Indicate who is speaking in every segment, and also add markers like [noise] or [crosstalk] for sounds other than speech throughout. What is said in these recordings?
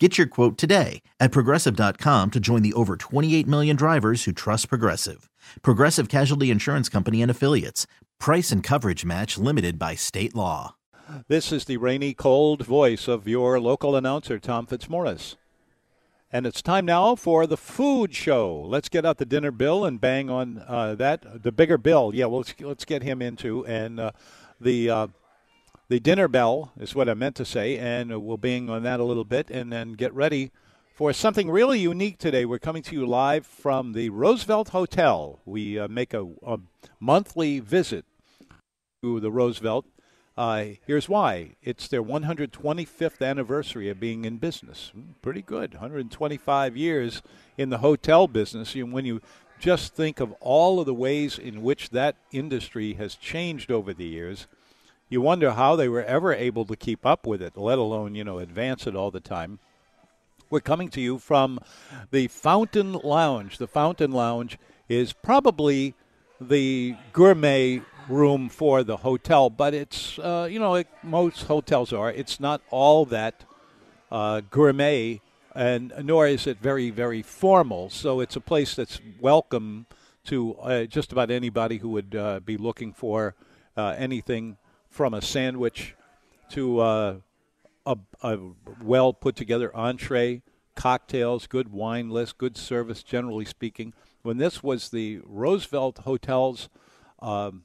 Speaker 1: Get your quote today at progressive.com to join the over 28 million drivers who trust Progressive. Progressive Casualty Insurance Company and Affiliates. Price and coverage match limited by state law.
Speaker 2: This is the rainy, cold voice of your local announcer, Tom Fitzmaurice. And it's time now for the food show. Let's get out the dinner bill and bang on uh, that. The bigger bill, yeah. Well, let's, let's get him into and uh, the uh, the dinner bell is what I meant to say, and we'll bang on that a little bit, and then get ready for something really unique today. We're coming to you live from the Roosevelt Hotel. We uh, make a, a, monthly visit to the Roosevelt. Uh, here's why it's their 125th anniversary of being in business. Hmm, pretty good. 125 years in the hotel business. And when you just think of all of the ways in which that industry has changed over the years, you wonder how they were ever able to keep up with it, let alone, you know, advance it all the time. We're coming to you from the Fountain Lounge. The Fountain Lounge is probably the gourmet room for the hotel, but it's, uh, you know, like most hotels are, it's not all that uh, gourmet, and nor is it very, very formal. So it's a place that's welcome to uh, just about anybody who would uh, be looking for uh, anything from a sandwich to uh, a, a well put together entree, cocktails, good wine list, good service, generally speaking. When this was the Roosevelt Hotels, um,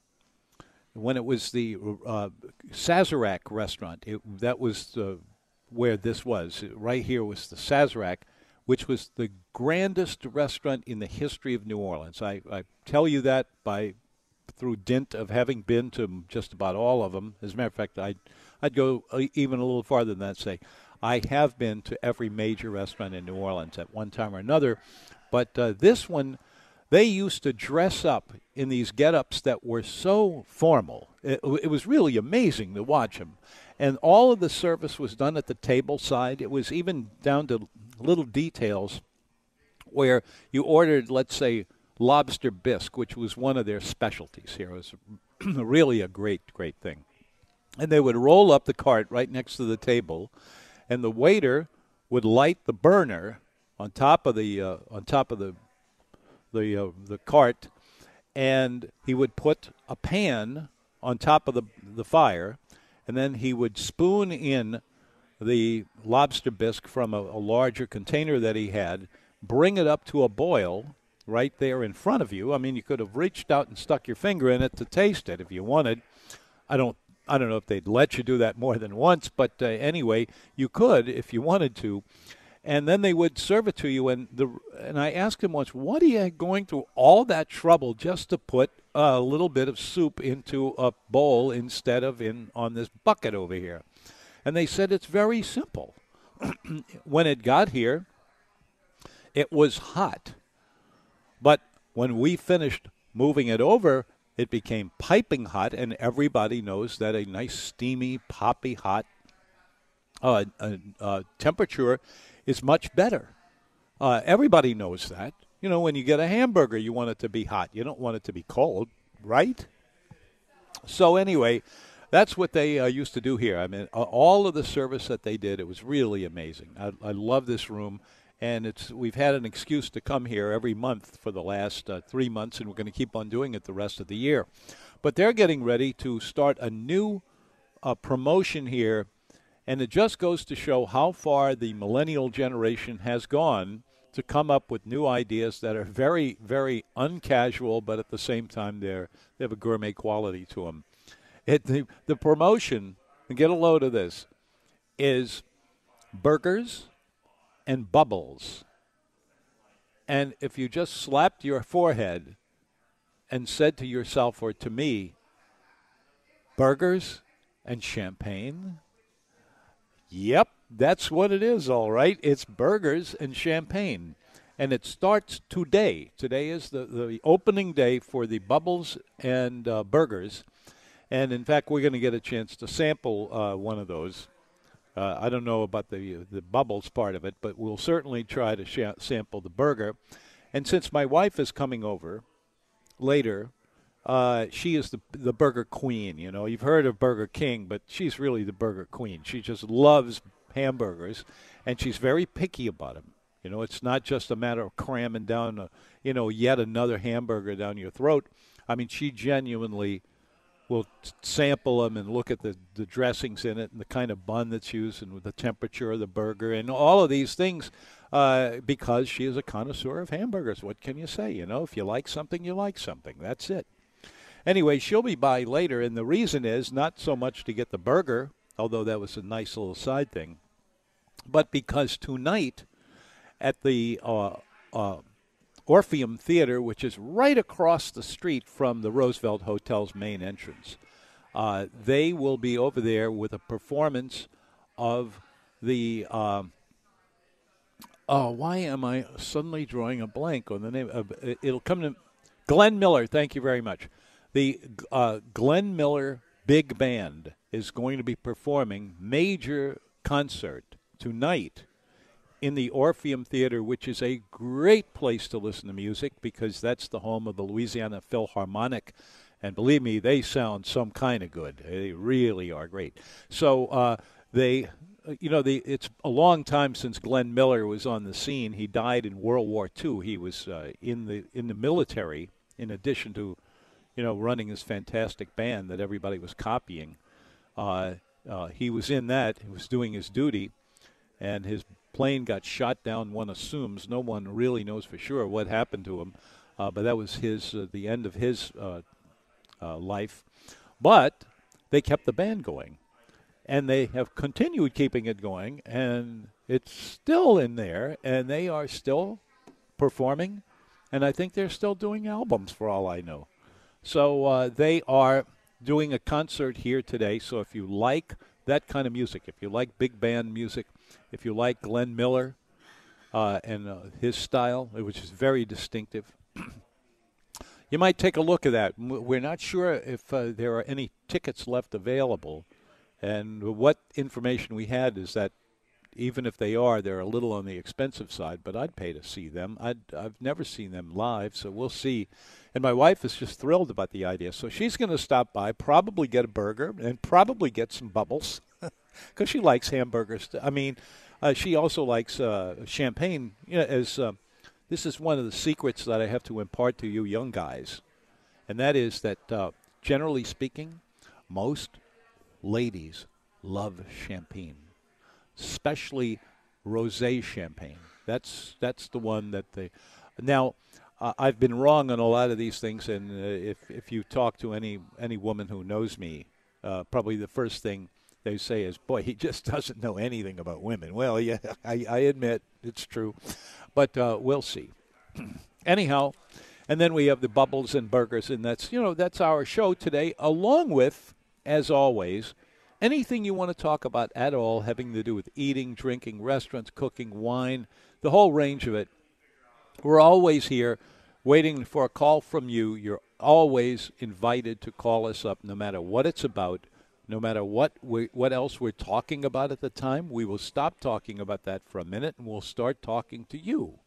Speaker 2: when it was the uh, Sazerac restaurant, it, that was the, where this was. Right here was the Sazerac, which was the grandest restaurant in the history of New Orleans. I, I tell you that by through dint of having been to just about all of them. As a matter of fact, I'd, I'd go even a little farther than that. Say, I have been to every major restaurant in New Orleans at one time or another, but uh, this one, they used to dress up in these get-ups that were so formal. It, it was really amazing to watch them, and all of the service was done at the table side. It was even down to little details where you ordered, let's say, lobster bisque, which was one of their specialties here. It was [clears throat] really a great, great thing. And they would roll up the cart right next to the table, and the waiter would light the burner on top of the uh, on top of the the uh, the cart, and he would put a pan on top of the the fire, and then he would spoon in the lobster bisque from a, a larger container that he had, bring it up to a boil, right there in front of you. I mean, you could have reached out and stuck your finger in it to taste it if you wanted. I don't I don't know if they'd let you do that more than once, but uh, anyway, you could if you wanted to. And then they would serve it to you. And the and I asked him once, "What are you going through all that trouble just to put a little bit of soup into a bowl instead of in on this bucket over here?" And they said it's very simple. [clears throat] when it got here, it was hot but when we finished moving it over, it became piping hot, and everybody knows that a nice, steamy, poppy hot uh, uh, uh, temperature is much better. Uh, everybody knows that. You know, when you get a hamburger, you want it to be hot. You don't want it to be cold, right? So, anyway, that's what they uh, used to do here. I mean, all of the service that they did, it was really amazing. I, I love this room and it's we've had an excuse to come here every month for the last uh, three months, and we're going to keep on doing it the rest of the year. But they're getting ready to start a new uh, promotion here, and it just goes to show how far the millennial generation has gone to come up with new ideas that are very, very uncasual, but at the same time they're they have a gourmet quality to them. It, the, the promotion, and get a load of this, is burgers and bubbles. And if you just slapped your forehead and said to yourself or to me, burgers and champagne? Yep, that's what it is, all right. It's burgers and champagne. and it starts today. Today is the, the opening day for the Bubbles and uh, Burgers. And in fact, we're going to get a chance to sample uh, one of those. Uh, I don't know about the the bubbles part of it, but we'll certainly try to sh- sample the burger. And since my wife is coming over later, uh, she is the the burger queen. You know, you've heard of Burger King, but she's really the burger queen. She just loves hamburgers, and she's very picky about them. You know, it's not just a matter of cramming down, a, you know, yet another hamburger down your throat. I mean, she genuinely will sample them and look at the, the dressings in it and the kind of bun that's used and the temperature of the burger and all of these things uh, because she is a connoisseur of hamburgers. What can you say? You know, if you like something, you like something. That's it. Anyway, she'll be by later, and the reason is not so much to get the burger, although that was a nice little side thing, but because tonight at the uh, uh, Orpheum Theater, which is right across the street from the Roosevelt Hotel's main entrance. Uh, they will be over there with a performance of the. Um, oh, why am I suddenly drawing a blank on the name? It'll come to Glenn Miller. Thank you very much. The uh, Glenn Miller Big Band is going to be performing major concert tonight in the Orpheum Theater, which is a great place to listen to music because that's the home of the Louisiana Philharmonic. And believe me, they sound some kind of good. They really are great. So uh, they, uh, you know, the, it's a long time since Glenn Miller was on the scene. He died in World War II. He was uh, in the in the military, in addition to, you know, running his fantastic band that everybody was copying. Uh, uh he was in that. He was doing his duty, and his plane got shot down. One assumes no one really knows for sure what happened to him, uh, but that was his uh, the end of his uh, uh, life. But they kept the band going, and they have continued keeping it going, and it's still in there, and they are still performing, and I think they're still doing albums for all I know. So uh, they are doing a concert here today. So if you like that kind of music, if you like big band music, if you like Glenn Miller uh, and uh, his style, which is very distinctive, [clears throat] you might take a look at that. We're not sure if uh, there are any tickets left available. And what information we had is that even if they are, they're a little on the expensive side, but I'd pay to see them. i have never seen them live, so we'll see. And my wife is just thrilled about the idea. So she's going to stop by, probably get a burger, and probably get some bubbles because she likes hamburgers. I mean, uh, she also likes uh, champagne. You know, as uh, this is one of the secrets that I have to impart to you young guys, and that is that uh, generally speaking, most ladies love champagne, especially rosé champagne. That's that's the one that they now. Uh, I've been wrong on a lot of these things, and uh, if if you talk to any any woman who knows me, uh, probably the first thing they say is, boy, he [laughs] just doesn't know anything about women. Well, yeah, [laughs] I, I admit it's true, but uh, we'll see. [clears throat] Anyhow, and then we have the bubbles and burgers, and that's you know that's our show today, along with, as always, anything you want to talk about at all having to do with eating, drinking, restaurants, cooking, wine, the whole range of it. We're always here waiting for a call from you. You're always invited to call us up, no matter what it's about no matter what we, what else we're talking about at the time, we will stop talking about that for a minute and we'll start talking to you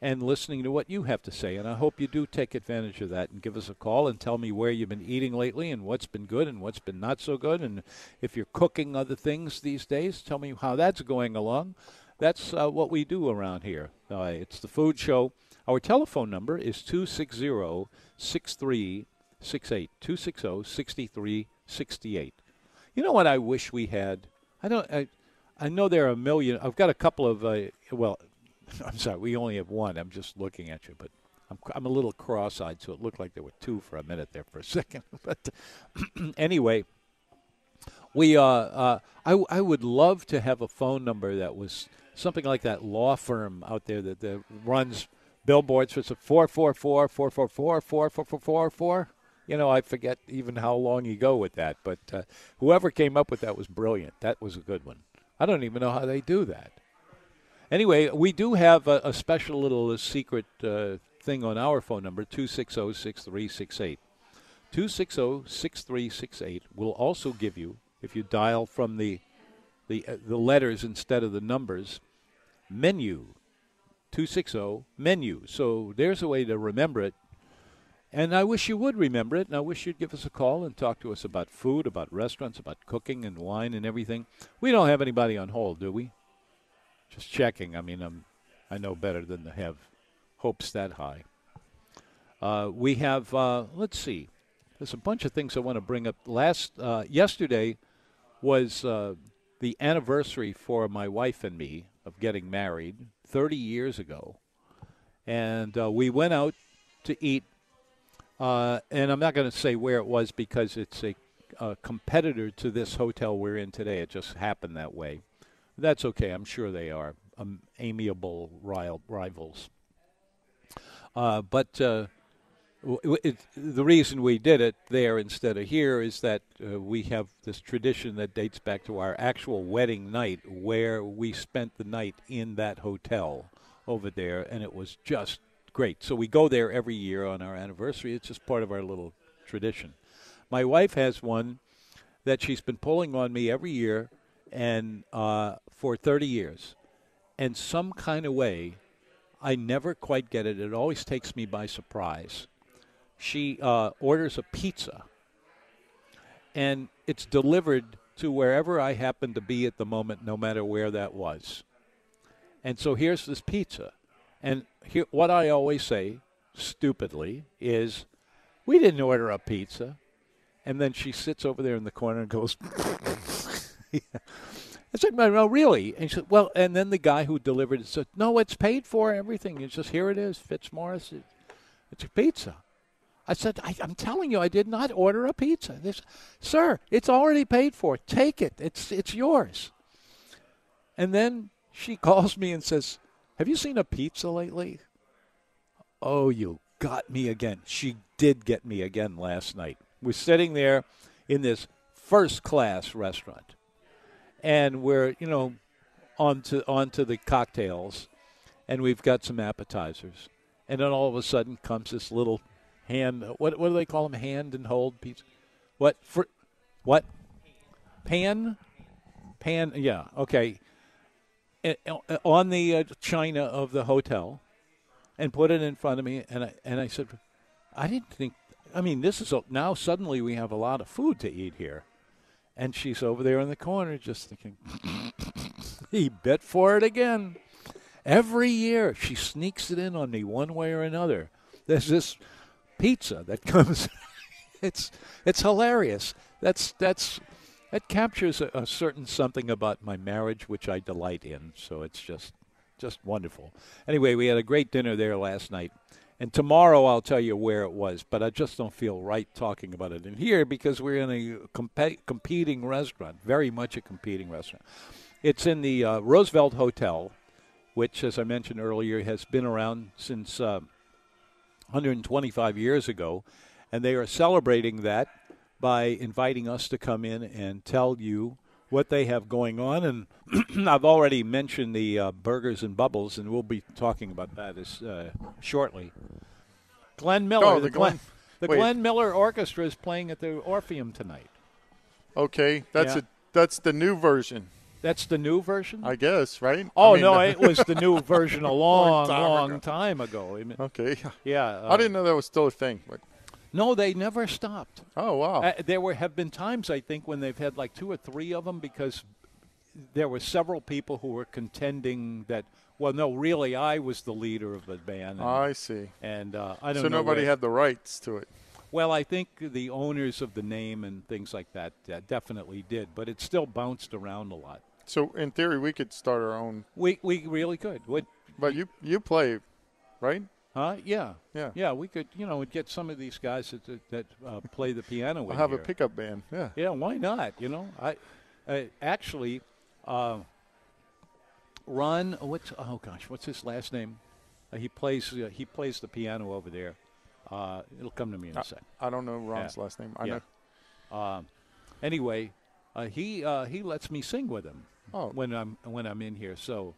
Speaker 2: and listening to what you have to say. And I hope you do take advantage of that and give us a call and tell me where you've been eating lately and what's been good and what's been not so good. And if you're cooking other things these days, tell me how that's going along. That's uh, what we do around here. Uh, it's the food show. Our telephone number is 260 6368. 260 6368. You know what I wish we had? I don't. I, I know there are a million. I've got a couple of. Uh, well, I'm sorry. We only have one. I'm just looking at you, but I'm, I'm a little cross-eyed, so it looked like there were two for a minute there for a second. But anyway, we. Uh, uh, I I would love to have a phone number that was something like that law firm out there that, that runs billboards. It's a 444 444 444 you know, I forget even how long you go with that. But uh, whoever came up with that was brilliant. That was a good one. I don't even know how they do that. Anyway, we do have a, a special little uh, secret uh, thing on our phone number 260 6368. 260 6368 will also give you, if you dial from the, the, uh, the letters instead of the numbers, menu. 260 menu. So there's a way to remember it. And I wish you would remember it, and I wish you'd give us a call and talk to us about food, about restaurants, about cooking and wine and everything. We don't have anybody on hold, do we? Just checking. I mean, I'm, I know better than to have hopes that high. Uh, we have, uh, let's see, there's a bunch of things I want to bring up. Last, uh, yesterday was uh, the anniversary for my wife and me of getting married 30 years ago. And uh, we went out to eat, uh, and I'm not going to say where it was because it's a, a competitor to this hotel we're in today. It just happened that way. That's okay. I'm sure they are um, amiable rivals. Uh, but uh, it, the reason we did it there instead of here is that uh, we have this tradition that dates back to our actual wedding night, where we spent the night in that hotel over there, and it was just great. So we go there every year on our anniversary. It's just part of our little tradition. My wife has one that she's been pulling on me every year and uh, for 30 years. And some kind of way, I never quite get it. It always takes me by surprise. She uh, orders a pizza, and it's delivered to wherever I happen to be at the moment, no matter where that was. And so here's this pizza. And what I always say, stupidly, is, We didn't order a pizza. And then she sits over there in the corner and goes, [laughs] I said, no, really? And he said, well, and then the guy who delivered it said, no, it's paid for, everything. It's just, here it is, Fitzmaurice. It's a pizza. I said, I, am telling you, I did not order a pizza. This, Sir, it's already paid for. Take it. It's, it's yours. And then she [laughs] calls me and says, have you seen a pizza lately? Oh, you got me again. She did get me again last night. We're sitting there in this first class restaurant and we're you know onto onto the cocktails, and we've got some appetizers, and then all of a sudden comes this little hand. What what do they call them? Hand and hold pizza? What for? What? Pan? Pan? Yeah. Okay. On the uh, china of the hotel, and put it in front of me, and I and I said, I didn't think. I mean, this is a, now suddenly we have a lot of food to eat here. And she's over there in the corner just thinking, [laughs] he bit for it again. Every year she sneaks it in on me one way or another. There's this pizza that [laughs] comes. it's it's hilarious. That's that's that captures a, a, certain something about my marriage which I delight in. So it's just just wonderful. Anyway, we had a great dinner there last night. And tomorrow I'll tell you where it was, but I just don't feel right talking about it in here because we're in a comp- competing restaurant, very much a competing restaurant. It's in the uh, Roosevelt Hotel, which, as I mentioned earlier, has been around since uh, 125 years ago, and they are celebrating that by inviting us to come in and tell you what they have going on. And [clears throat] I've already mentioned the uh, burgers and bubbles, and we'll be talking about that as, uh, shortly. Glenn Miller,
Speaker 3: oh,
Speaker 2: the, Glenn, the Glenn Miller Orchestra is playing at the Orpheum tonight.
Speaker 3: Okay, that's yeah. a that's the new version.
Speaker 2: That's the new version,
Speaker 3: I guess, right?
Speaker 2: Oh
Speaker 3: I mean,
Speaker 2: no, [laughs] it was the new version a long, long time long ago. Time ago.
Speaker 3: okay,
Speaker 2: yeah,
Speaker 3: uh, I didn't know that was still a thing. But
Speaker 2: no, they never stopped.
Speaker 3: Oh wow! Uh,
Speaker 2: there were have been times I think when they've had like two or three of them because there were several people who were contending that. Well, no, really, I was the leader of the band. And,
Speaker 3: I see.
Speaker 2: And uh, I don't.
Speaker 3: So nobody
Speaker 2: where,
Speaker 3: had the rights to it.
Speaker 2: Well, I think the owners of the name and things like that uh, definitely did, but it still bounced around a lot.
Speaker 3: So in theory, we could start our own.
Speaker 2: We we really could.
Speaker 3: But you you play, right?
Speaker 2: Huh? Yeah.
Speaker 3: Yeah.
Speaker 2: Yeah. We could, you know, get some of these guys that that uh, play the piano.
Speaker 3: I'll have
Speaker 2: here.
Speaker 3: a pickup band. Yeah.
Speaker 2: Yeah. Why not? You know, I, I actually, uh, Ron. What's oh gosh, what's his last name? Uh, he plays uh, he plays the piano over there. Uh, it'll come to me in a second.
Speaker 3: I don't know Ron's yeah. last name. I
Speaker 2: yeah. know. Um, anyway, uh, he uh, he lets me sing with him
Speaker 3: oh.
Speaker 2: when I'm when I'm in here. So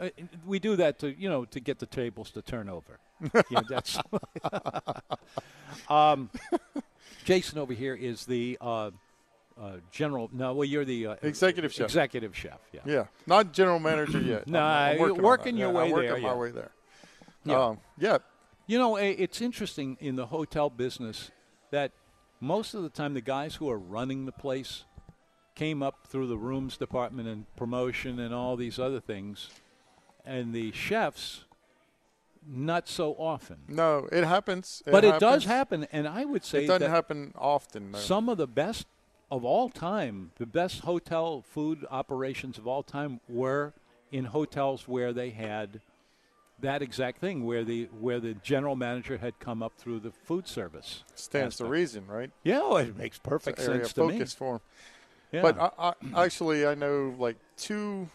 Speaker 2: uh, we do that to you know to get the tables to turn over. [laughs] yeah, that's. [laughs] um, Jason over here is the uh, uh, general. No, well, you're the uh,
Speaker 3: Executive chef.
Speaker 2: Executive chef. Yeah.
Speaker 3: Yeah, not general manager yet.
Speaker 2: no,
Speaker 3: I'm, I'm working,
Speaker 2: working your
Speaker 3: Yeah,
Speaker 2: way
Speaker 3: I'm working
Speaker 2: there,
Speaker 3: my
Speaker 2: yeah.
Speaker 3: way there.
Speaker 2: Yeah.
Speaker 3: Um, yeah.
Speaker 2: You know, it's interesting in the hotel business that most of the time the guys who are running the place came up through the rooms department and promotion and all these other things, and the chefs not so often.
Speaker 3: No, it happens.
Speaker 2: but it does happen, and I would say
Speaker 3: It doesn't happen often. Though.
Speaker 2: some of the best of all time, the best hotel food operations of all time were in hotels where they had that exact thing where the where the general manager had come up through the food service.
Speaker 3: stands to
Speaker 2: aspect.
Speaker 3: reason, right?
Speaker 2: Yeah, well, it makes perfect
Speaker 3: area
Speaker 2: sense
Speaker 3: of
Speaker 2: to me.
Speaker 3: focus for 'em.
Speaker 2: Yeah.
Speaker 3: But I, I, actually, I know like two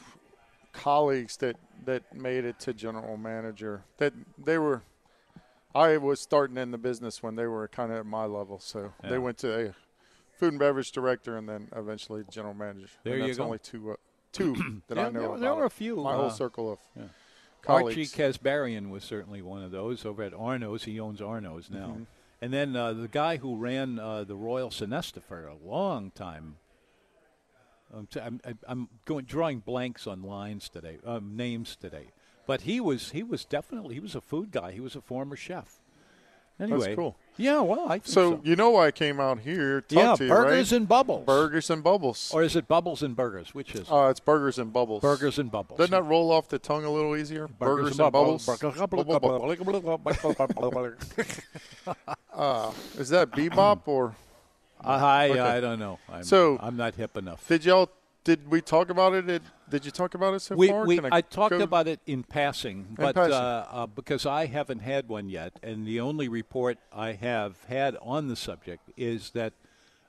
Speaker 3: colleagues that that made it to general manager. That they were. I was starting in the business when they were kind of at my level, so
Speaker 2: Yeah.
Speaker 3: they went to a food and beverage director and then eventually general manager.
Speaker 2: There
Speaker 3: and
Speaker 2: you
Speaker 3: that's
Speaker 2: go.
Speaker 3: only two uh, two [clears throat] that
Speaker 2: Yeah,
Speaker 3: I know
Speaker 2: there,
Speaker 3: about.
Speaker 2: there were a few.
Speaker 3: my
Speaker 2: uh,
Speaker 3: whole circle of
Speaker 2: yeah.
Speaker 3: colleagues.
Speaker 2: Archie Casbarian was certainly one of those over at Arnaud's. He owns Arnaud's now.
Speaker 3: Mhm.
Speaker 2: And then uh, the guy who ran uh, the Royal Sonesta for a long time. Um, t- I'm, I'm- I'm going drawing blanks on lines today, um, names today. But he was he was definitely he was a food guy. He was a former chef. Anyway,
Speaker 3: cool.
Speaker 2: Yeah, well, I think
Speaker 3: so,
Speaker 2: so.
Speaker 3: you know why I came out here to
Speaker 2: yeah,
Speaker 3: talk to you,
Speaker 2: burgers
Speaker 3: right?
Speaker 2: and bubbles.
Speaker 3: burgers and bubbles.
Speaker 2: or is it bubbles and burgers? Which is
Speaker 3: uh, it's burgers and bubbles.
Speaker 2: burgers and bubbles?
Speaker 3: Doesn't that roll off the tongue a little easier? Burgers, and bubbles. [laughs] Uh, is that bebop or
Speaker 2: I
Speaker 3: Okay.
Speaker 2: I don't know. I'm,
Speaker 3: So-
Speaker 2: I'm not hip enough.
Speaker 3: did y'all? Did we talk about it? Did, did you talk about it so
Speaker 2: we,
Speaker 3: far?
Speaker 2: we
Speaker 3: Can
Speaker 2: I, talked
Speaker 3: go-
Speaker 2: about it in passing, but
Speaker 3: passing.
Speaker 2: Uh, uh, because I haven't had one yet, and the only report I have had on the subject is that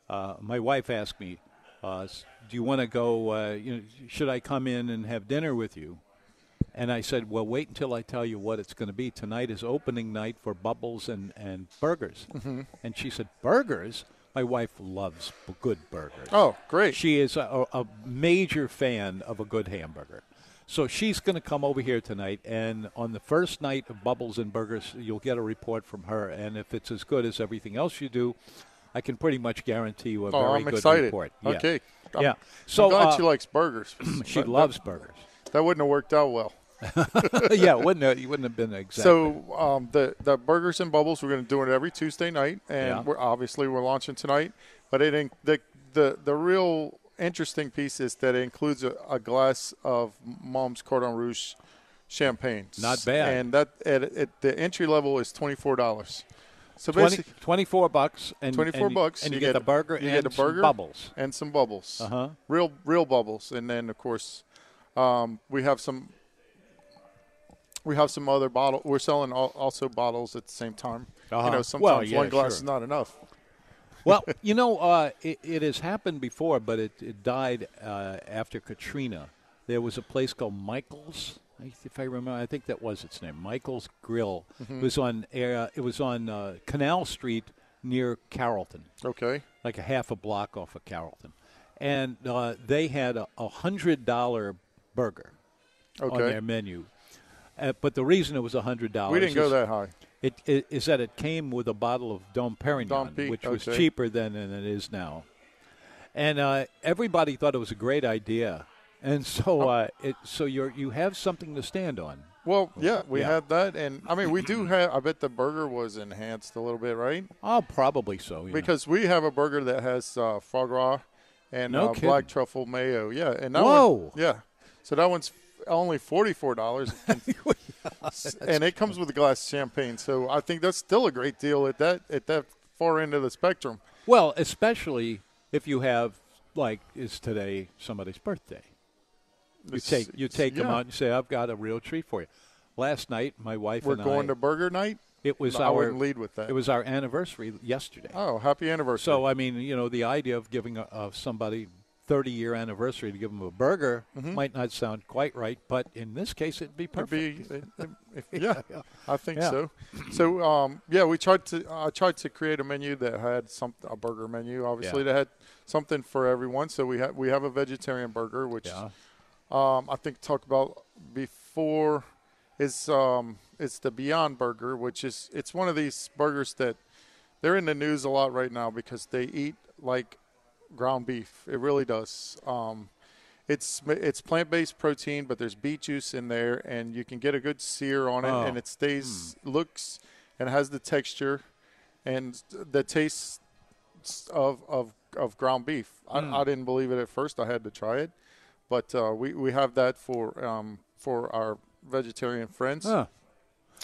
Speaker 2: uh, my wife asked me, uh, "Do you want to go? Uh, you know, should I come in and have dinner with you?" And I said, "Well, wait until I tell you what it's going to be. Tonight is opening night for Bubbles and and burgers."
Speaker 3: Mm-hmm.
Speaker 2: And she said, "Burgers." My wife loves good burgers.
Speaker 3: Oh, great!
Speaker 2: She is a, a major fan of a good hamburger. So she's going to come over here tonight, and on the first night of Bubbles and Burgers, you'll get a report from her. And if it's as good as everything else you do, I can pretty much guarantee you a
Speaker 3: oh,
Speaker 2: very
Speaker 3: I'm
Speaker 2: good
Speaker 3: excited.
Speaker 2: report. Yeah.
Speaker 3: Okay. I'm,
Speaker 2: Yeah.
Speaker 3: I'm
Speaker 2: So
Speaker 3: glad
Speaker 2: uh,
Speaker 3: she likes burgers. [clears throat]
Speaker 2: she
Speaker 3: That-
Speaker 2: loves burgers.
Speaker 3: That wouldn't have worked out well. [laughs]
Speaker 2: yeah, wouldn't have, you wouldn't have been exactly.
Speaker 3: So um, the the burgers and bubbles, we're going to do it every Tuesday night, and
Speaker 2: Yeah.
Speaker 3: we're obviously we're launching tonight. But it the the the real interesting piece is that it includes a, a glass of Mumm's Cordon Rouge champagne.
Speaker 2: Not bad.
Speaker 3: And that at, at the entry level is twenty four dollars. So
Speaker 2: 20,
Speaker 3: basically,
Speaker 2: 24 bucks and
Speaker 3: 24
Speaker 2: and,
Speaker 3: bucks,
Speaker 2: and you,
Speaker 3: you
Speaker 2: get,
Speaker 3: get-
Speaker 2: the burger
Speaker 3: you
Speaker 2: and
Speaker 3: get
Speaker 2: some
Speaker 3: burger.
Speaker 2: bubbles.
Speaker 3: and some bubbles,
Speaker 2: Uh-huh.
Speaker 3: real real bubbles, and then of course um, we have some. We have some other bottle. We're selling al- also bottles at the same time.
Speaker 2: Uh-huh.
Speaker 3: You know,
Speaker 2: Well,
Speaker 3: sometimes
Speaker 2: yeah,
Speaker 3: one glass
Speaker 2: sure.
Speaker 3: is not enough. [laughs]
Speaker 2: well, you know, uh, it, it has happened before, but it, it died uh, after Katrina. There was a place called Michael's, if I remember. I think that was its name, Michael's Grill.
Speaker 3: Mm-hmm.
Speaker 2: It was on uh, it was on uh, Canal Street near Carrollton,
Speaker 3: Okay.
Speaker 2: like a half a block off of Carrollton, and uh, they had a, a hundred dollar burger on their menu. Uh, but the reason it was a hundred dollars
Speaker 3: We didn't go that high.
Speaker 2: it, it is that it came with a bottle of Dom Perignon,
Speaker 3: Dom P,
Speaker 2: which was cheaper then than it is now. And uh, everybody thought it was a great idea, and [laughs]
Speaker 3: Oh.
Speaker 2: so uh, it so you you have something to stand on.
Speaker 3: Well, yeah, we
Speaker 2: Yeah.
Speaker 3: had that, and I mean, we do have. I bet the burger was enhanced a little bit, right?
Speaker 2: Oh, probably so. know.
Speaker 3: Because we have a burger that has uh, foie gras and
Speaker 2: No
Speaker 3: uh, black truffle mayo. Yeah, and that
Speaker 2: Whoa.
Speaker 3: one, yeah. So that one's only forty four dollars, [laughs] and it comes with a glass of champagne. So I think that's still a great deal at that at that far end of the spectrum.
Speaker 2: well, especially if you have like is today somebody's birthday. You
Speaker 3: It's-
Speaker 2: take you take them out and say, "I've got a real treat for you." Last night, my wife
Speaker 3: We're going
Speaker 2: I.
Speaker 3: to burger night.
Speaker 2: it was
Speaker 3: I
Speaker 2: our
Speaker 3: wouldn't lead with that.
Speaker 2: it was our anniversary yesterday.
Speaker 3: oh, happy anniversary!
Speaker 2: So I mean, you know, the idea of giving a, of somebody 30 year anniversary to give them a burger might not sound quite right, but in this case, it'd be
Speaker 3: It'd
Speaker 2: perfect.
Speaker 3: be- it- it- [laughs] if- yeah, I think
Speaker 2: Yeah.
Speaker 3: so. So, um, yeah, we tried to. I tried to create a menu that had some a burger menu, obviously
Speaker 2: Yeah.
Speaker 3: that had something for everyone. So we have we have a vegetarian burger, which
Speaker 2: yeah.
Speaker 3: um, I think talked about before for is um, it's the Beyond Burger, which is it's one of these burgers that they're in the news a lot right now because they eat like ground beef. It really does. Um, it's it's plant based protein, but there's beet juice in there, and you can get a good sear on it,
Speaker 2: Oh.
Speaker 3: and it stays looks and has the texture and the taste of of, of ground beef. I, I didn't believe it at first. I had to try it, but uh, we we have that for um, for our vegetarian friends.
Speaker 2: Huh.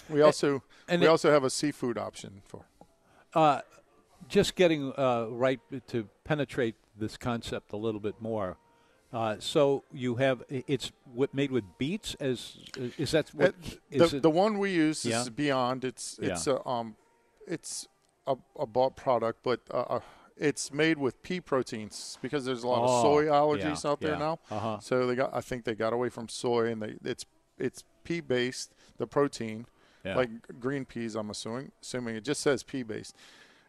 Speaker 3: We also
Speaker 2: and
Speaker 3: we
Speaker 2: it-
Speaker 3: also have a seafood option for.
Speaker 2: Uh, just getting uh, right to penetrate this concept a little bit more. Uh, so you have it's what made with beets as is that what
Speaker 3: Uh, the,
Speaker 2: it?
Speaker 3: the one we use
Speaker 2: Yeah.
Speaker 3: is Beyond. It's
Speaker 2: Yeah.
Speaker 3: it's a um, it's a, a bought product, but uh, uh, it's made with pea proteins because there's a lot
Speaker 2: Oh,
Speaker 3: of soy allergies
Speaker 2: yeah,
Speaker 3: out there
Speaker 2: yeah.
Speaker 3: now.
Speaker 2: Uh-huh.
Speaker 3: So they got I think they got away from soy and they it's it's pea based the protein
Speaker 2: Yeah.
Speaker 3: like green peas. I'm assuming assuming it just says pea based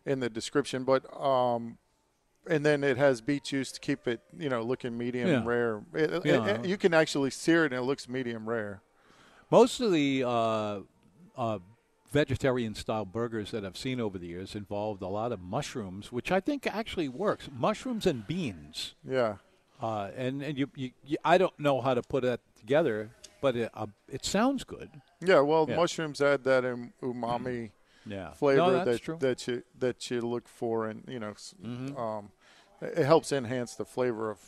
Speaker 3: in the description, but um. And then it has beet juice to keep it, you know, looking medium
Speaker 2: Yeah.
Speaker 3: rare. It- it-
Speaker 2: Yeah.
Speaker 3: it- you can actually sear it, and it looks medium rare.
Speaker 2: Most of the uh, uh, vegetarian style burgers that I've seen over the years involved a lot of mushrooms, which I think actually works. Mushrooms and beans.
Speaker 3: Yeah.
Speaker 2: Uh, and and you, you, you, I don't know how to put that together, but it, uh, it sounds good.
Speaker 3: Yeah, well,
Speaker 2: Yeah.
Speaker 3: mushrooms add that um, umami [clears throat]
Speaker 2: Yeah.
Speaker 3: flavor
Speaker 2: no, that's
Speaker 3: that
Speaker 2: true.
Speaker 3: that you that you look for, and you know, s-
Speaker 2: Mhm.
Speaker 3: um, it helps enhance the flavor of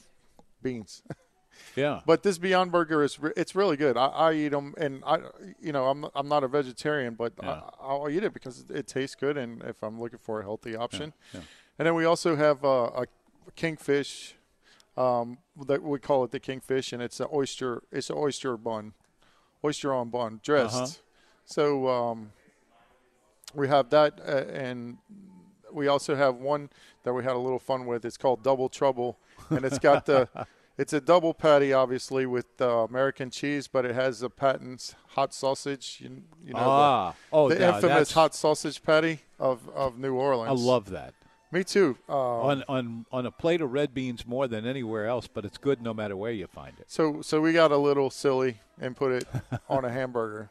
Speaker 3: beans. [laughs]
Speaker 2: yeah.
Speaker 3: but this Beyond Burger is re- it's really good. I, I eat them, and I you know I'm I'm not a vegetarian, but
Speaker 2: Yeah.
Speaker 3: I, I'll eat it because it tastes good, and if I'm looking for a healthy option,
Speaker 2: yeah.
Speaker 3: and then we also have uh, a kingfish. Um, that we call it the kingfish, and it's an oyster. It's an oyster bun, oyster on bun, dressed.
Speaker 2: Uh-huh.
Speaker 3: So um, we have that, uh, and we also have one that we had a little fun with. It's called Double Trouble, and it's got the. [laughs] It's a double patty, obviously, with uh, American cheese, but it has a patent hot sausage. You, you know,
Speaker 2: ah, oh,
Speaker 3: the, the
Speaker 2: yeah,
Speaker 3: infamous hot sausage patty of, of New Orleans.
Speaker 2: I love that.
Speaker 3: Me too. Um,
Speaker 2: on on on a plate of red beans more than anywhere else, but it's good no matter where you find it.
Speaker 3: So so we got a little silly and put it [laughs] on a hamburger,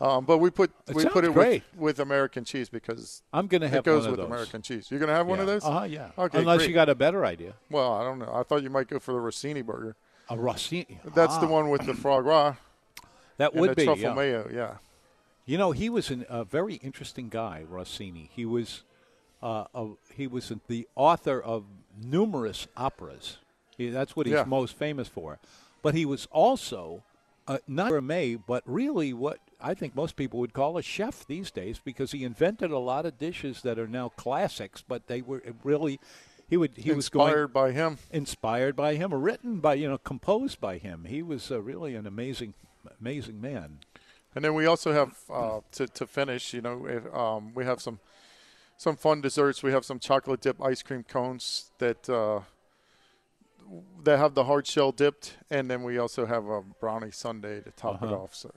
Speaker 3: um, but we put
Speaker 2: It
Speaker 3: we put it with, with American cheese because
Speaker 2: I'm going to have
Speaker 3: it goes with
Speaker 2: those.
Speaker 3: American cheese. You're gonna have one of those?
Speaker 2: Uh huh. Yeah.
Speaker 3: Okay,
Speaker 2: Unless
Speaker 3: great.
Speaker 2: you got a better idea.
Speaker 3: Well, I don't know. I thought you might go for the Rossini burger.
Speaker 2: A Rossini.
Speaker 3: That's the
Speaker 2: Ah,
Speaker 3: one with the foie gras
Speaker 2: That would
Speaker 3: the
Speaker 2: be.
Speaker 3: truffle
Speaker 2: yeah.
Speaker 3: mayo. Yeah.
Speaker 2: You know, he was an, a very interesting guy, Rossini. He was, uh, a, he was the author of numerous operas. He, that's what he's
Speaker 3: Yeah.
Speaker 2: most famous for. But he was also uh, not gourmet, but really what I think most people would call a chef these days, because he invented a lot of dishes that are now classics. But they were really, he would he was going
Speaker 3: Inspired by him.
Speaker 2: inspired by him, or written by you know, composed by him. He was uh, really an amazing, amazing man.
Speaker 3: And then we also have uh, to to finish. You know, if, um, we have some some fun desserts. We have some chocolate dip ice cream cones that that have the hard shell dipped, and then we also have a brownie sundae to top it
Speaker 2: Uh-huh.
Speaker 3: off. So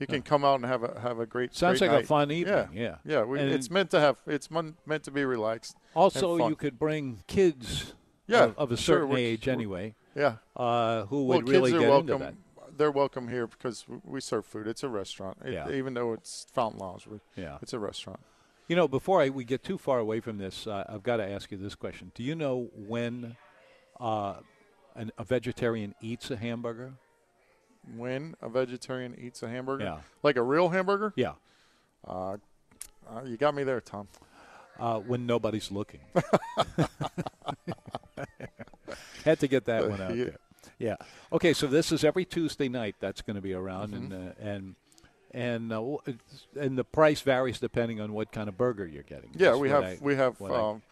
Speaker 3: you can come out and have a have a great.
Speaker 2: Sounds
Speaker 3: great
Speaker 2: like a fun evening.
Speaker 3: Yeah,
Speaker 2: Yeah.
Speaker 3: yeah. We, it's meant to have. It's mon- meant to be relaxed.
Speaker 2: Also, you could bring kids
Speaker 3: Yeah,
Speaker 2: of, of a
Speaker 3: sure,
Speaker 2: certain age anyway
Speaker 3: Yeah.
Speaker 2: uh, who
Speaker 3: well,
Speaker 2: would really
Speaker 3: kids are
Speaker 2: get
Speaker 3: welcome.
Speaker 2: into that.
Speaker 3: They're welcome here because we serve food. It's a restaurant. It-
Speaker 2: Yeah.
Speaker 3: Even though it's Fountain Lounge, we-
Speaker 2: Yeah.
Speaker 3: it's a restaurant.
Speaker 2: You know, before I, we get too far away from this, uh, I've got to ask you this question. Do you know when uh, an, a vegetarian eats a hamburger?
Speaker 3: When a vegetarian eats a hamburger,
Speaker 2: Yeah.
Speaker 3: like a real hamburger,
Speaker 2: Yeah.
Speaker 3: uh, uh, you got me there, Tom.
Speaker 2: Uh, when nobody's looking. [laughs] Had to get that one out [laughs]
Speaker 3: Yeah.
Speaker 2: there. Yeah. Okay, so this is every Tuesday night. That's going to be around,
Speaker 3: Mm-hmm.
Speaker 2: and uh, and and uh, and the price varies depending on what kind of burger you're getting.
Speaker 3: Yeah, we have
Speaker 2: I-
Speaker 3: we have um,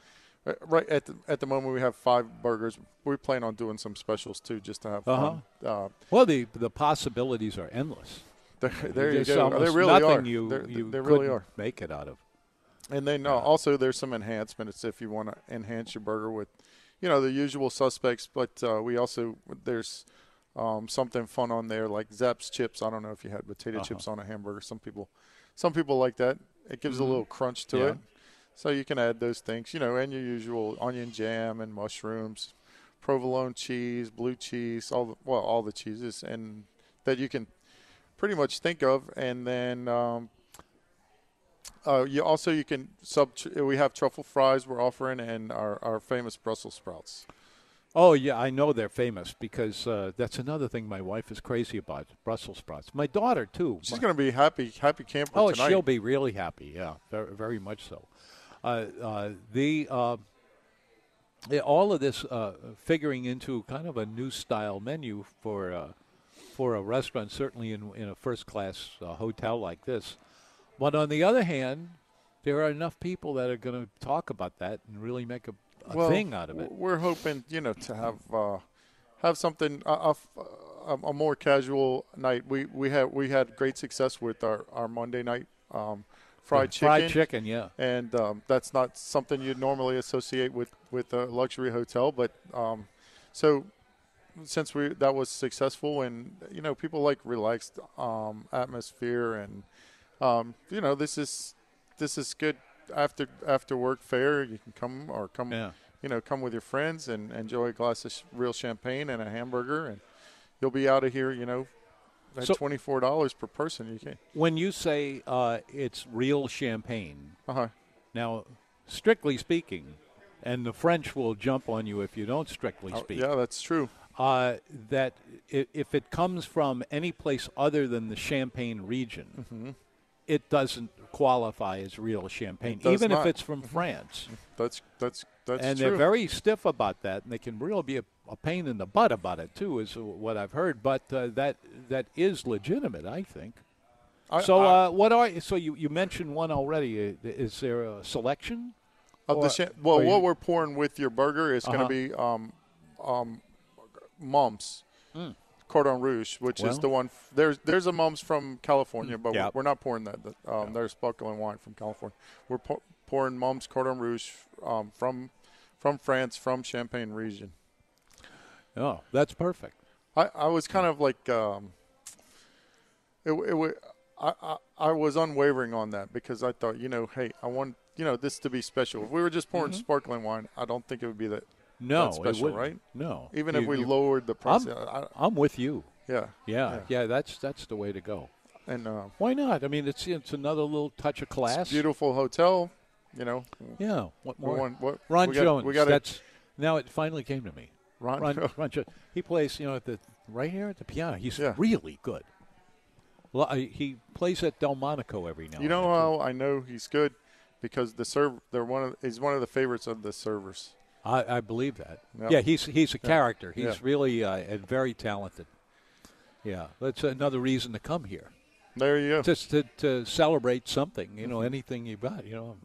Speaker 3: right at the, at the moment we have five burgers. We plan on doing some specials too, just to have fun. Uh,
Speaker 2: well, the the possibilities are endless.
Speaker 3: there, [laughs] there you go. They really
Speaker 2: nothing
Speaker 3: are.
Speaker 2: You
Speaker 3: They're-
Speaker 2: you
Speaker 3: they really are.
Speaker 2: make it out of.
Speaker 3: And then uh, also there's some enhancements if you want to enhance your burger with, you know, the usual suspects. But uh, we also there's um, something fun on there like Zapp's chips. I don't know if you had potato
Speaker 2: Uh-huh.
Speaker 3: chips on a hamburger. Some people, some people like that. It gives a little crunch to
Speaker 2: Mm-hmm. Yeah.
Speaker 3: it. So you can add those things, you know, and your usual onion jam and mushrooms, provolone cheese, blue cheese, all the, well all the cheeses, and that you can pretty much think of, and then um, uh, you also you can sub. We have truffle fries we're offering, and our, our famous Brussels sprouts.
Speaker 2: Oh yeah, I know they're famous because uh, that's another thing my wife is crazy about Brussels sprouts. My daughter too.
Speaker 3: She's going to be happy, happy camper
Speaker 2: oh,
Speaker 3: tonight.
Speaker 2: she'll be really happy. Yeah, very, very much so. Uh, uh, the uh, all of this uh, figuring into kind of a new style menu for uh, for a restaurant, certainly in in a first class hotel like this. But on the other hand, there are enough people that are going to talk about that and really make a a
Speaker 3: well,
Speaker 2: thing out of it.
Speaker 3: We're hoping, you know, to have uh, have something a, a, a, more casual night. We we had we had great success with our, our Monday night um, fried chicken.
Speaker 2: Fried chicken, yeah.
Speaker 3: And um, that's not something you'd normally associate with with a luxury hotel, but um, so since we that was successful and you know people like relaxed um, atmosphere and um, you know this is this is good after after work fare. You can come or come, yeah. you know, come with your friends and enjoy a glass of real champagne and a hamburger, and you'll be out of here, you know, at so, twenty four dollars per person. You can.
Speaker 2: When you say uh, it's real champagne,
Speaker 3: uh-huh.
Speaker 2: now strictly speaking, and the French will jump on you if you don't strictly oh, speak.
Speaker 3: yeah, that's true.
Speaker 2: Uh, that if it comes from any place other than the Champagne region,
Speaker 3: mm-hmm
Speaker 2: it doesn't qualify as real champagne, even
Speaker 3: not.
Speaker 2: if it's from France.
Speaker 3: That's that's that's
Speaker 2: and
Speaker 3: true.
Speaker 2: they're very stiff about that, and they can really be a, a, pain in the butt about it too, is what I've heard. But uh, that that is legitimate, I think. So uh, what are so you you mentioned one already? Uh, is there a selection?
Speaker 3: Of the cha- well, what we're pouring with your burger is uh-huh. going to be um, um, Mumm's.
Speaker 2: Mm.
Speaker 3: Cordon Rouge, which well, is the one. F- there's there's a Mumm's from California, but
Speaker 2: yep.
Speaker 3: we're, we're, not pouring that. Um, There's sparkling wine from California. We're po- pouring Mumm's Cordon Rouge um, from from France, from Champagne region.
Speaker 2: Oh, that's perfect.
Speaker 3: I, I was kind of like um, it, it, I, I I was unwavering on that because I thought you know hey I want you know this to be special. If we were just pouring mm-hmm. sparkling wine, I don't think it would be that
Speaker 2: no,
Speaker 3: special, right?
Speaker 2: No.
Speaker 3: Even
Speaker 2: you,
Speaker 3: if we you, lowered the price,
Speaker 2: I'm, I, am with you.
Speaker 3: Yeah,
Speaker 2: yeah, yeah, yeah. That's that's the way to go.
Speaker 3: And uh,
Speaker 2: why not? I mean, it's it's another little touch of class.
Speaker 3: beautiful hotel, you know.
Speaker 2: Yeah. What more?
Speaker 3: Want, what,
Speaker 2: Ron
Speaker 3: we
Speaker 2: Jones.
Speaker 3: Got, we got
Speaker 2: that's now it finally came to me.
Speaker 3: Ron,
Speaker 2: Ron, Ron. He plays, you know, at the right here at the piano. He's
Speaker 3: yeah.
Speaker 2: really good. Well, he plays at Delmonico every now.
Speaker 3: You know how I know he's good because the serve. They're one of. He's one of the favorites of the servers.
Speaker 2: I, I believe that.
Speaker 3: Yep.
Speaker 2: Yeah, he's he's a character. He's
Speaker 3: yeah.
Speaker 2: really uh, and very talented. Yeah, that's another reason to come here.
Speaker 3: There you go.
Speaker 2: Just to, to celebrate something, you know, anything you got, you know.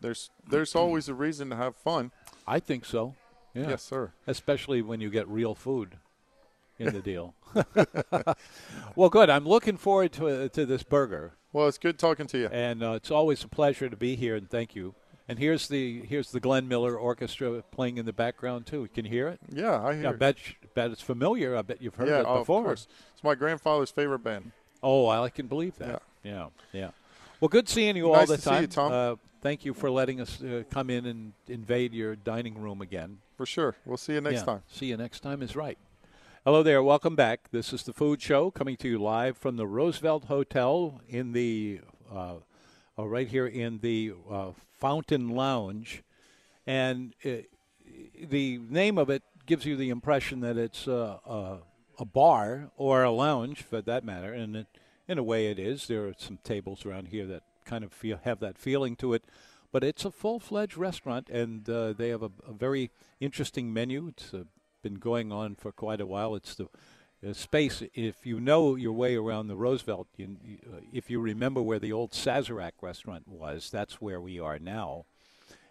Speaker 3: There's there's always a reason to have fun.
Speaker 2: I think so. Yeah.
Speaker 3: Yes, sir.
Speaker 2: Especially when you get real food in the [laughs] deal. [laughs] well, good. I'm looking forward to uh, to this burger.
Speaker 3: Well, it's good talking to you.
Speaker 2: And uh, it's always a pleasure to be here, and thank you. And here's the here's the Glenn Miller Orchestra playing in the background too. You can you hear it?
Speaker 3: Yeah, I hear.
Speaker 2: Yeah, I bet bet it's familiar. I bet you've heard
Speaker 3: yeah,
Speaker 2: it before.
Speaker 3: Of course. It's my grandfather's favorite band.
Speaker 2: Oh, I can believe that.
Speaker 3: Yeah,
Speaker 2: yeah. yeah. Well, good seeing you
Speaker 3: nice
Speaker 2: all the
Speaker 3: to
Speaker 2: time.
Speaker 3: See you, Tom.
Speaker 2: Uh, thank you for letting us uh, come in and invade your dining room again.
Speaker 3: For sure. We'll see you next
Speaker 2: yeah.
Speaker 3: time.
Speaker 2: See you next time is right. Hello there. Welcome back. This is the Food Show coming to you live from the Roosevelt Hotel in the uh, uh, right here in the uh, Fountain Lounge, and it, the name of it gives you the impression that it's uh, a, a bar or a lounge, for that matter, and it, in a way it is. There are some tables around here that kind of feel, have that feeling to it, but it's a full-fledged restaurant, and uh, they have a, a, very interesting menu. It's uh, been going on for quite a while. It's the uh, space. If you know your way around the Roosevelt, you, uh, if you remember where the old Sazerac restaurant was, that's where we are now.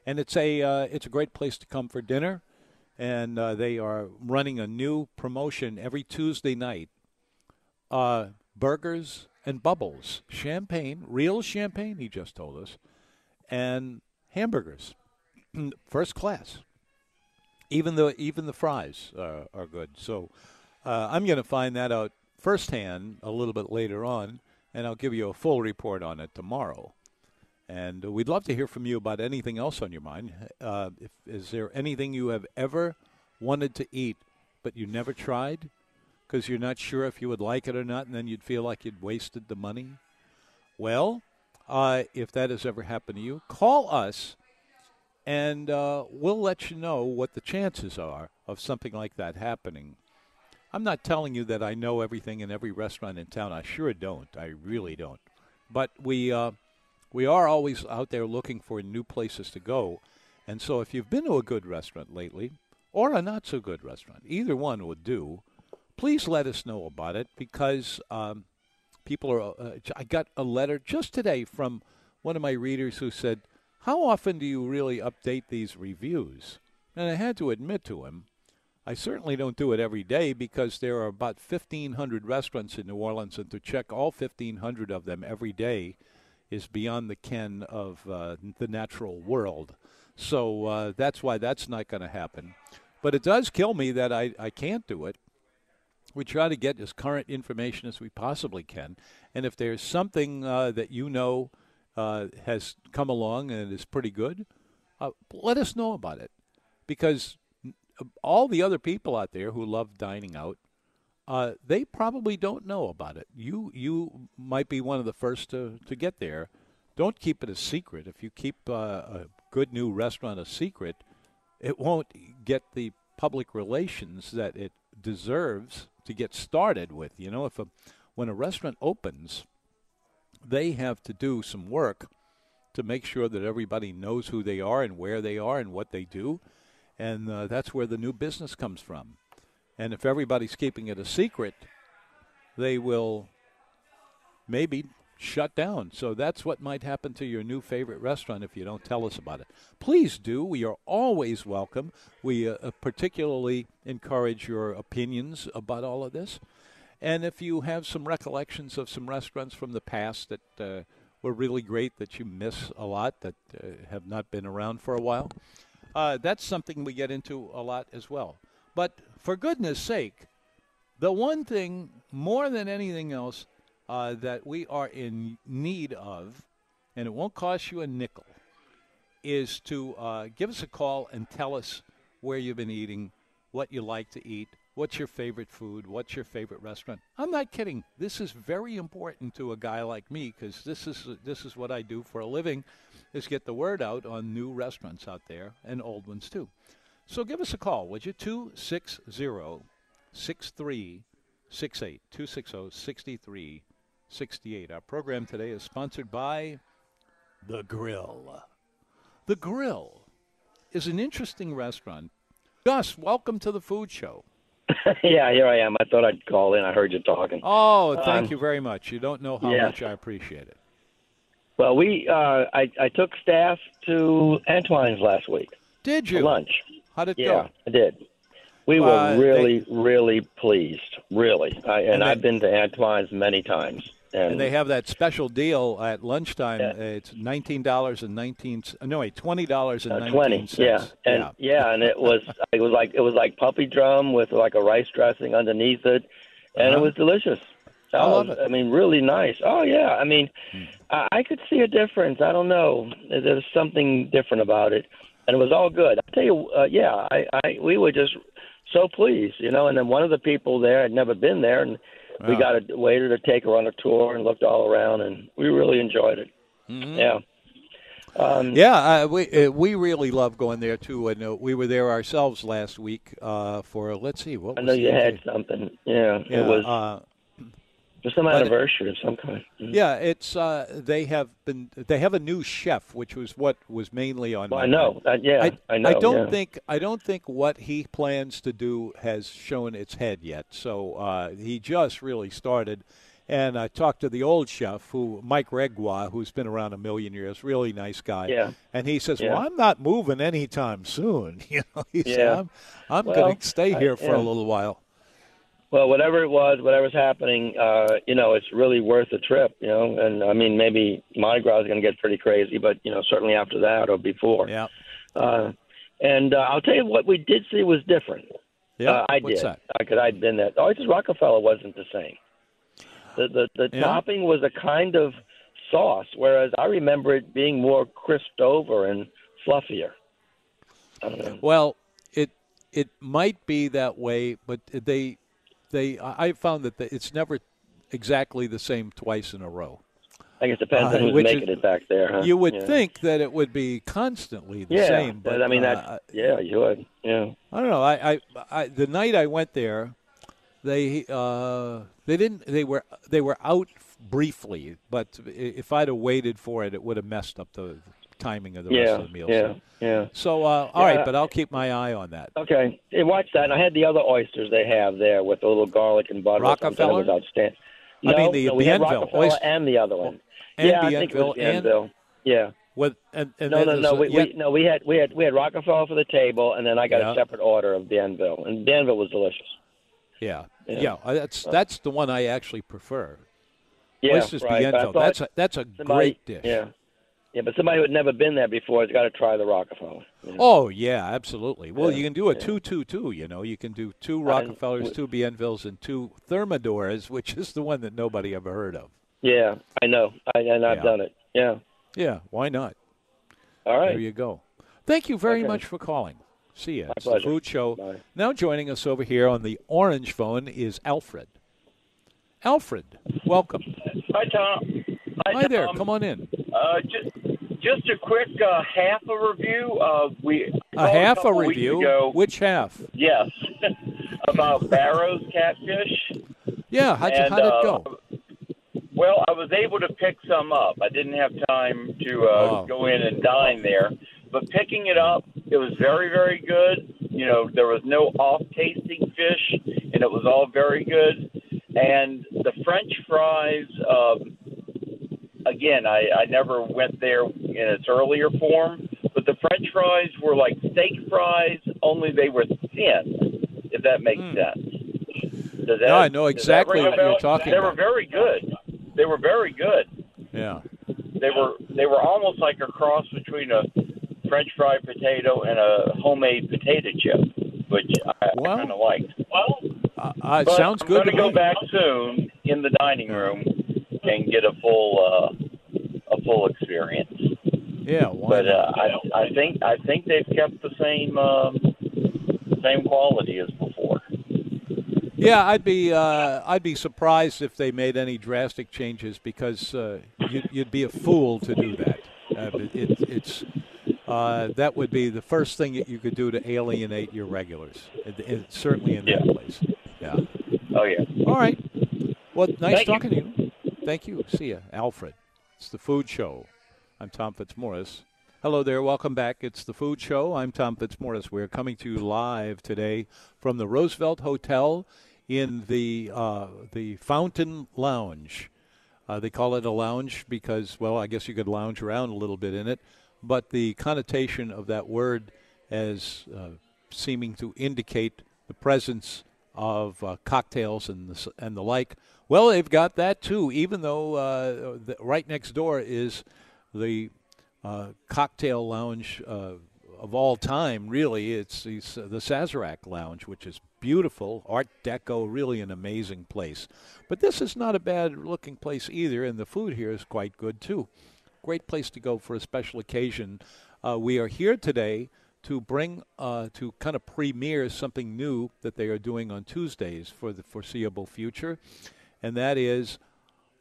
Speaker 2: And it's a uh, it's a great place to come for dinner, and uh, they are running a new promotion every Tuesday night. Uh, burgers and bubbles, champagne, real champagne. He just told us, and hamburgers, [clears throat] first class. Even the even the fries are good. So uh, I'm going to find that out firsthand a little bit later on, and I'll give you a full report on it tomorrow. And we'd love to hear from you about anything else on your mind. Uh, if, is there anything you have ever wanted to eat but you never tried? Because you're not sure if you would like it or not, and then you'd feel like you'd wasted the money? Well, uh, if that has ever happened to you, call us and uh, we'll let you know what the chances are of something like that happening. I'm not telling you that I know everything in every restaurant in town. I sure don't. I really don't. But we uh, we are always out there looking for new places to go. And so if you've been to a good restaurant lately or a not so good restaurant, either one would do, please let us know about it because um, people are. Uh, I got a letter just today from one of my readers who said, How often do you really update these reviews? And I had to admit to him, I certainly don't do it every day because there are about 1,500 restaurants in New Orleans, and to check all 1,500 of them every day is beyond the ken of uh, the natural world. So uh, that's why that's not going to happen. But it does kill me that I, I can't do it. We try to get as current information as we possibly can. And if there's something uh, that you know uh, has come along and is pretty good, uh, let us know about it. Because all the other people out there who love dining out, uh, they probably don't know about it. You you might be one of the first to, to get there. Don't keep it a secret. If you keep uh, a good new restaurant a secret, it won't get the public relations that it deserves to get started with. You know, if a when a restaurant opens, they have to do some work to make sure that everybody knows who they are and where they are and what they do, and uh, that's where the new business comes from. And if everybody's keeping it a secret, they will maybe shut down. So that's what might happen to your new favorite restaurant if you don't tell us about it. Please do. We are always welcome. We uh, particularly encourage your opinions about all of this. And if you have some recollections of some restaurants from the past that uh, were really great that you miss a lot that uh, have not been around for a while, uh, that's something we get into a lot as well. But for goodness sake, the one thing more than anything else uh, that we are in need of, and it won't cost you a nickel, is to uh, give us a call and tell us where you've been eating, what you like to eat, what's your favorite food, what's your favorite restaurant. I'm not kidding. This is very important to a guy like me because this is this is what I do for a living, is get the word out on new restaurants out there and old ones too. So give us a call, would you? 260 6368. 260 6368. Our program today is sponsored by The Grill. The Grill is an interesting restaurant. Gus, welcome to the food show. [laughs]
Speaker 4: yeah, here I am. I thought I'd call in. I heard you talking.
Speaker 2: Oh, thank um, you very much. You don't know how yes. much I appreciate it.
Speaker 4: Well, we uh, I, I took staff to Antoine's last week.
Speaker 2: Did you?
Speaker 4: lunch.
Speaker 2: How did
Speaker 4: it go?
Speaker 2: yeah,
Speaker 4: go? I did. We were uh, really, they, really pleased. Really, I, and, and I've been to Antoine's many times.
Speaker 2: And, and, they have that special deal at lunchtime. Yeah. It's nineteen dollars and nineteen. No, wait, twenty dollars and uh,
Speaker 4: twenty. Yeah, and yeah. yeah, and it was it was like it was like puppy drum with like a rice dressing underneath it, and uh-huh. it was delicious.
Speaker 2: I love it.
Speaker 4: I mean, really nice. Oh yeah. I mean, hmm. I, I could see a difference. I don't know. There was something different about it and it was all good. I tell you, uh, yeah, I, I we were just so pleased, you know. And then one of the people there had never been there, and wow. we got a waiter to take her on a tour and looked all around, and we really enjoyed it.
Speaker 2: Mm-hmm.
Speaker 4: Yeah. Um,
Speaker 2: yeah, uh, we uh, we really love going there too, and uh, we were there ourselves last week uh, for let's see what.
Speaker 4: I know you had something. Yeah,
Speaker 2: yeah,
Speaker 4: it was
Speaker 2: uh,
Speaker 4: just some anniversary of some kind.
Speaker 2: Mm-hmm. Yeah, it's uh, they have been they have a new chef, which was what was mainly on.
Speaker 4: Well, I know. Uh, yeah, I, I, know.
Speaker 2: I don't
Speaker 4: yeah.
Speaker 2: think I don't think what he plans to do has shown its head yet. So uh, he just really started. And I talked to the old chef, who Mike Regua, who's been around a million years, really nice guy.
Speaker 4: Yeah.
Speaker 2: And he says,
Speaker 4: yeah.
Speaker 2: "Well, I'm not moving anytime soon. [laughs] You know, he
Speaker 4: yeah.
Speaker 2: said, I'm, I'm
Speaker 4: well,
Speaker 2: going to stay here
Speaker 4: I,
Speaker 2: for a little while."
Speaker 4: Well, whatever it was, whatever's happening, uh, you know, it's really worth the trip, you know. And I mean, maybe Mardi Gras is going to get pretty crazy, but you know, certainly after that or before.
Speaker 2: Yeah.
Speaker 4: Uh, and uh, I'll tell you what we did see was different.
Speaker 2: Yeah.
Speaker 4: Uh, I
Speaker 2: What's
Speaker 4: did because I'd been there. Oh, just Rockefeller wasn't the same. The the the
Speaker 2: Yeah.
Speaker 4: topping was a kind of sauce, whereas I remember it being more crisped over and fluffier. I don't know.
Speaker 2: Well, it it might be that way, but they they I I found that the, it's never exactly the same twice in a row.
Speaker 4: I guess it depends
Speaker 2: Uh,
Speaker 4: on who's making
Speaker 2: is-
Speaker 4: it back there. Huh?
Speaker 2: You would
Speaker 4: yeah.
Speaker 2: think that it would be constantly the
Speaker 4: yeah,
Speaker 2: same, but
Speaker 4: I mean
Speaker 2: uh,
Speaker 4: yeah, you would. Yeah.
Speaker 2: I don't know. I, I, I the night I went there, they uh, they didn't. They were they were out briefly, but if I'd have waited for it, it would have messed up the timing of the rest of the meal.
Speaker 4: Yeah.
Speaker 2: So,
Speaker 4: Yeah.
Speaker 2: so uh, all right,
Speaker 4: Yeah.
Speaker 2: but I'll keep my eye on that.
Speaker 4: Okay. Hey, watch that. And I had the other oysters they have there with a little garlic and butter. Rockefeller was outstanding.
Speaker 2: I
Speaker 4: No,
Speaker 2: mean the
Speaker 4: no, we had
Speaker 2: Bienville
Speaker 4: Rockefeller
Speaker 2: oyster-
Speaker 4: and the other one.
Speaker 2: and
Speaker 4: yeah, I think it was
Speaker 2: Bienville and
Speaker 4: Yeah.
Speaker 2: with and, and
Speaker 4: No, no, no. We,
Speaker 2: yeah,
Speaker 4: we no we had we had we had Rockefeller for the table, and then I got
Speaker 2: Yeah.
Speaker 4: a separate order of Bienville, and Bienville was delicious.
Speaker 2: yeah,
Speaker 4: Yeah.
Speaker 2: yeah. uh, That's that's the one I actually prefer.
Speaker 4: Yeah,
Speaker 2: Oysters
Speaker 4: right.
Speaker 2: Bienville. That's a that's a
Speaker 4: somebody-
Speaker 2: great dish.
Speaker 4: Yeah. Yeah, but somebody who had never been there before has got to try the Rockefeller. Yeah.
Speaker 2: Oh yeah, absolutely. Well,
Speaker 4: Yeah,
Speaker 2: you can do a
Speaker 4: yeah.
Speaker 2: two-two-two. You know, you can do two
Speaker 4: uh,
Speaker 2: Rockefellers,
Speaker 4: w-
Speaker 2: two Bienvilles, and two Thermidors, which is the one that nobody ever heard of.
Speaker 4: Yeah, I know, I, and I've
Speaker 2: Yeah.
Speaker 4: done it. Yeah.
Speaker 2: Yeah, why not?
Speaker 4: All right.
Speaker 2: There you go. Thank you very
Speaker 4: Okay.
Speaker 2: much for calling. See you.
Speaker 4: My
Speaker 2: it's the. Food Show.
Speaker 4: Bye.
Speaker 2: Now joining us over here on the orange phone is Alfred. Alfred, welcome.
Speaker 5: Hi, Tom.
Speaker 2: Hi there.
Speaker 5: Tom.
Speaker 2: Come on in.
Speaker 5: Uh, just, just a quick uh, half a review. Uh, we
Speaker 2: A half a
Speaker 5: weeks
Speaker 2: review.
Speaker 5: Ago,
Speaker 2: Which half?
Speaker 5: yes, [laughs] about Barrow's catfish.
Speaker 2: Yeah. How'd, you,
Speaker 5: And,
Speaker 2: how'd it
Speaker 5: uh,
Speaker 2: go?
Speaker 5: Well, I was able to pick some up. I didn't have time to uh,
Speaker 2: Oh.
Speaker 5: go in and dine there, but picking it up, it was very, very good. You know, there was no off-tasting fish, and it was all very good. And the French fries, um, again, I, I never went there in its earlier form, but the French fries were like steak fries, only they were thin. If that makes
Speaker 2: Hmm.
Speaker 5: sense. Does that,
Speaker 2: No, I know exactly
Speaker 5: ring a
Speaker 2: what you're
Speaker 5: bell?
Speaker 2: talking
Speaker 5: They
Speaker 2: about.
Speaker 5: were very good. They were very good.
Speaker 2: Yeah.
Speaker 5: They were they were almost like a cross between a French fried potato and a homemade potato chip, which I,
Speaker 2: Well,
Speaker 5: I kind of liked. Well,
Speaker 2: Uh, uh, it
Speaker 5: but
Speaker 2: sounds
Speaker 5: I'm
Speaker 2: good
Speaker 5: going
Speaker 2: to
Speaker 5: to go
Speaker 2: me.
Speaker 5: back soon in the dining room and get a full uh, a full experience.
Speaker 2: Yeah. Why
Speaker 5: But uh, I I think I think they've kept the same um, same quality as before.
Speaker 2: Yeah, I'd be uh, I'd be surprised if they made any drastic changes because uh, you'd, you'd be a fool to do that. Uh, it, it's uh, that would be the first thing that you could do to alienate your regulars. It, it- certainly in that place. Yeah.
Speaker 5: Oh yeah.
Speaker 2: All right. Well, nice
Speaker 5: Thank you.
Speaker 2: talking to you. Thank you. See ya, Alfred. It's the Food Show. I'm Tom Fitzmaurice. Hello there. Welcome back. It's the Food Show. I'm Tom Fitzmaurice. We're coming to you live today from the Roosevelt Hotel in the uh, the Fountain Lounge. Uh, they call it a lounge because, well, I guess you could lounge around a little bit in it, but the connotation of that word as uh, seeming to indicate the presence of uh, cocktails and the, and the like. Well, they've got that too, even though uh, the, right next door is the uh, cocktail lounge uh, of all time, really. It's the, S- the Sazerac Lounge, which is beautiful, Art Deco, really an amazing place. But this is not a bad looking place either, and the food here is quite good too. Great place to go for a special occasion. Uh, we are here today to bring uh, to kind of premiere something new that they are doing on Tuesdays for the foreseeable future, and that is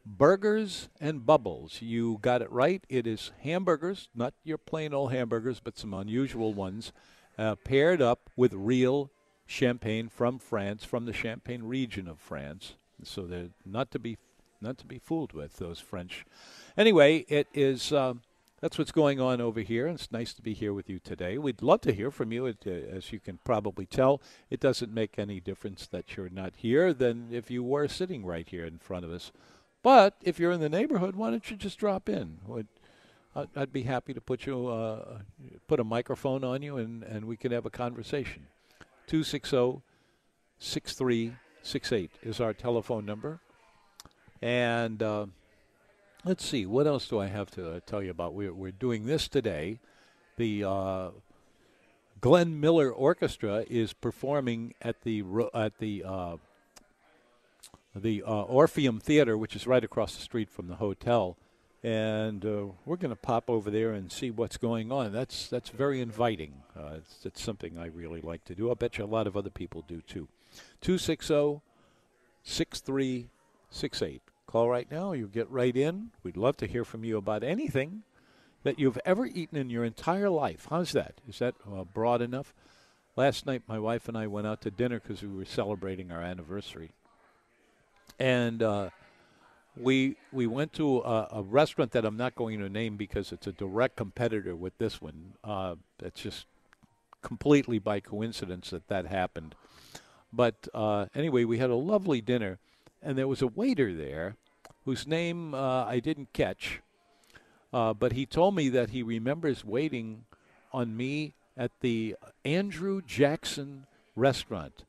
Speaker 2: burgers and bubbles. You got it right. It is hamburgers, not your plain old hamburgers, but some unusual ones, uh, paired up with real champagne from France, from the Champagne region of France. So they're not to be not to be fooled with those French. Anyway, it is. Um, that's what's going on over here. and It's nice to be here with you today. We'd love to hear from you. Uh, as you can probably tell, it doesn't make any difference that you're not here than if you were sitting right here in front of us. But if you're in the neighborhood, why don't you just drop in? I'd, I'd be happy to put you uh, put a microphone on you and, and we can have a conversation. 260 6368 is our telephone number. And uh, let's see, what else do I have to uh, tell you about? We're, we're doing this today. The uh, Glenn Miller Orchestra is performing at the at the uh, the uh, Orpheum Theater, which is right across the street from the hotel, and uh, we're going to pop over there and see what's going on. That's that's very inviting. Uh, it's, it's something I really like to do. I bet you a lot of other people do too. 260 6368. Call right now. You get right in. We'd love to hear from you about anything that you've ever eaten in your entire life. How's that? Is that uh, broad enough? Last night, my wife and I went out to dinner because we were celebrating our anniversary, and uh, we we went to a, a, restaurant that I'm not going to name because it's a direct competitor with this one. Uh, it's just completely by coincidence that that happened. But uh, anyway, we had a lovely dinner, and there was a waiter there whose name uh, I didn't catch, uh, but he told me that he remembers waiting on me at the Andrew Jackson restaurant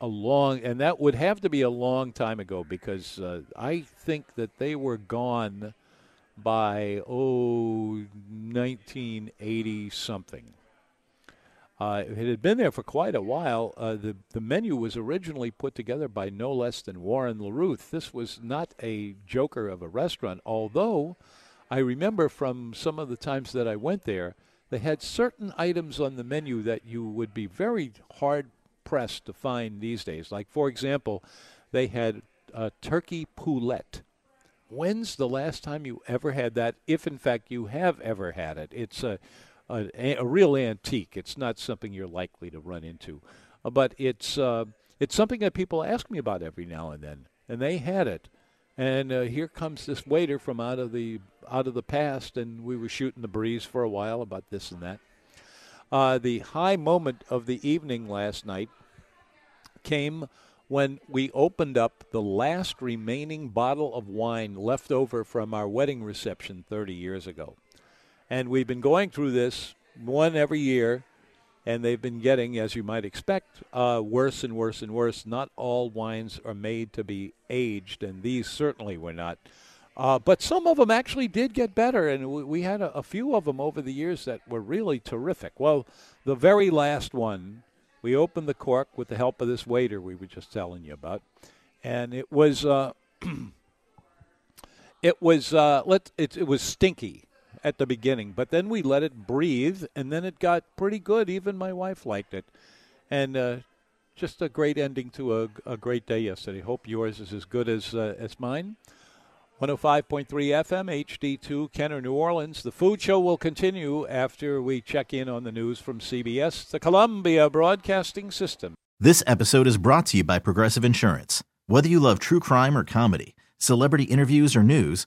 Speaker 2: a long and that would have to be a long time ago because uh, I think that they were gone by oh 1980 something. Uh, it had been there for quite a while. Uh, the the menu was originally put together by no less than Warren LeRuth. This was not a joker of a restaurant, although I remember from some of the times that I went there they had certain items on the menu that you would be very hard pressed to find these days. Like, for example, they had a turkey poulette. When's the last time you ever had that? If in fact you have ever had it, it's a a, a real antique. It's not something you're likely to run into, uh, but it's uh, it's something that people ask me about every now and then, and they had it. And uh, here comes this waiter from out of the out of the past, and we were shooting the breeze for a while about this and that. Uh, the high moment of the evening last night came when we opened up the last remaining bottle of wine left over from our wedding reception 30 years ago. And we've been going through this one every year, and they've been getting, as you might expect, uh, worse and worse and worse. Not all wines are made to be aged, and these certainly were not. Uh, but some of them actually did get better, and we, we had a, a, few of them over the years that were really terrific. Well, the very last one, we opened the cork with the help of this waiter we were just telling you about, and it was uh, [clears throat] it was uh, let it, it was stinky at the beginning, but then we let it breathe, and then it got pretty good. Even my wife liked it, and uh, just a great ending to a, a great day yesterday. Hope yours is as good as uh, as mine. 105.3 FM, HD2, Kenner, New Orleans. The food show will continue after we check in on the news from CBS, the Columbia Broadcasting System.
Speaker 1: This episode is brought to you by Progressive Insurance. Whether you love true crime or comedy, celebrity interviews or news,